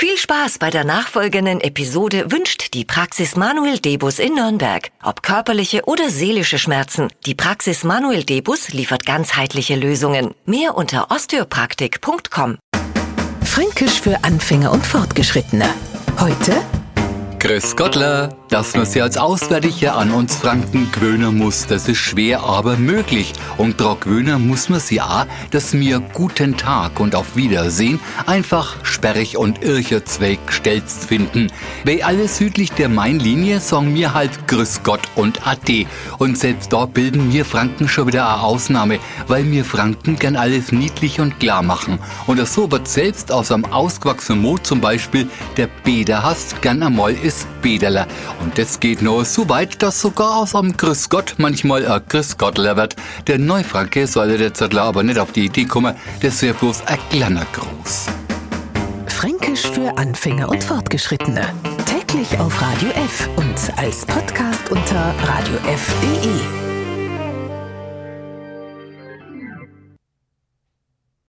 Viel Spaß bei der nachfolgenden Episode wünscht die Praxis Manuel Debus in Nürnberg. Ob körperliche oder seelische Schmerzen, die Praxis Manuel Debus liefert ganzheitliche Lösungen. Mehr unter osteopraktik.com. Fränkisch für Anfänger und Fortgeschrittene. Heute Grüß Gottler, dass man sich als Auswärtiger an uns Franken gewöhnen muss, das ist schwer, aber möglich. Und daran gewöhnen muss man sich auch, dass mir guten Tag und auf Wiedersehen einfach sperrig und ircher Zweig stelzt finden. Bei alle südlich der Mainlinie sagen mir halt Grüß Gott und Ade. Und selbst dort bilden wir Franken schon wieder eine Ausnahme, weil wir Franken gern alles niedlich und klar machen. Und so wird selbst aus einem ausgewachsenen Mot zum Beispiel der Beder hast gern einmal ist Bederler. Und das geht nur so weit, dass sogar aus einem Grüß Gott manchmal ein Grüß Gottler wird. Der Neufranke sollte der Zettler aber nicht auf die Idee kommen, das wäre bloß ein kleiner Gruß. Fränkisch für Anfänger und Fortgeschrittene. Täglich auf Radio F und als Podcast unter radiof.de.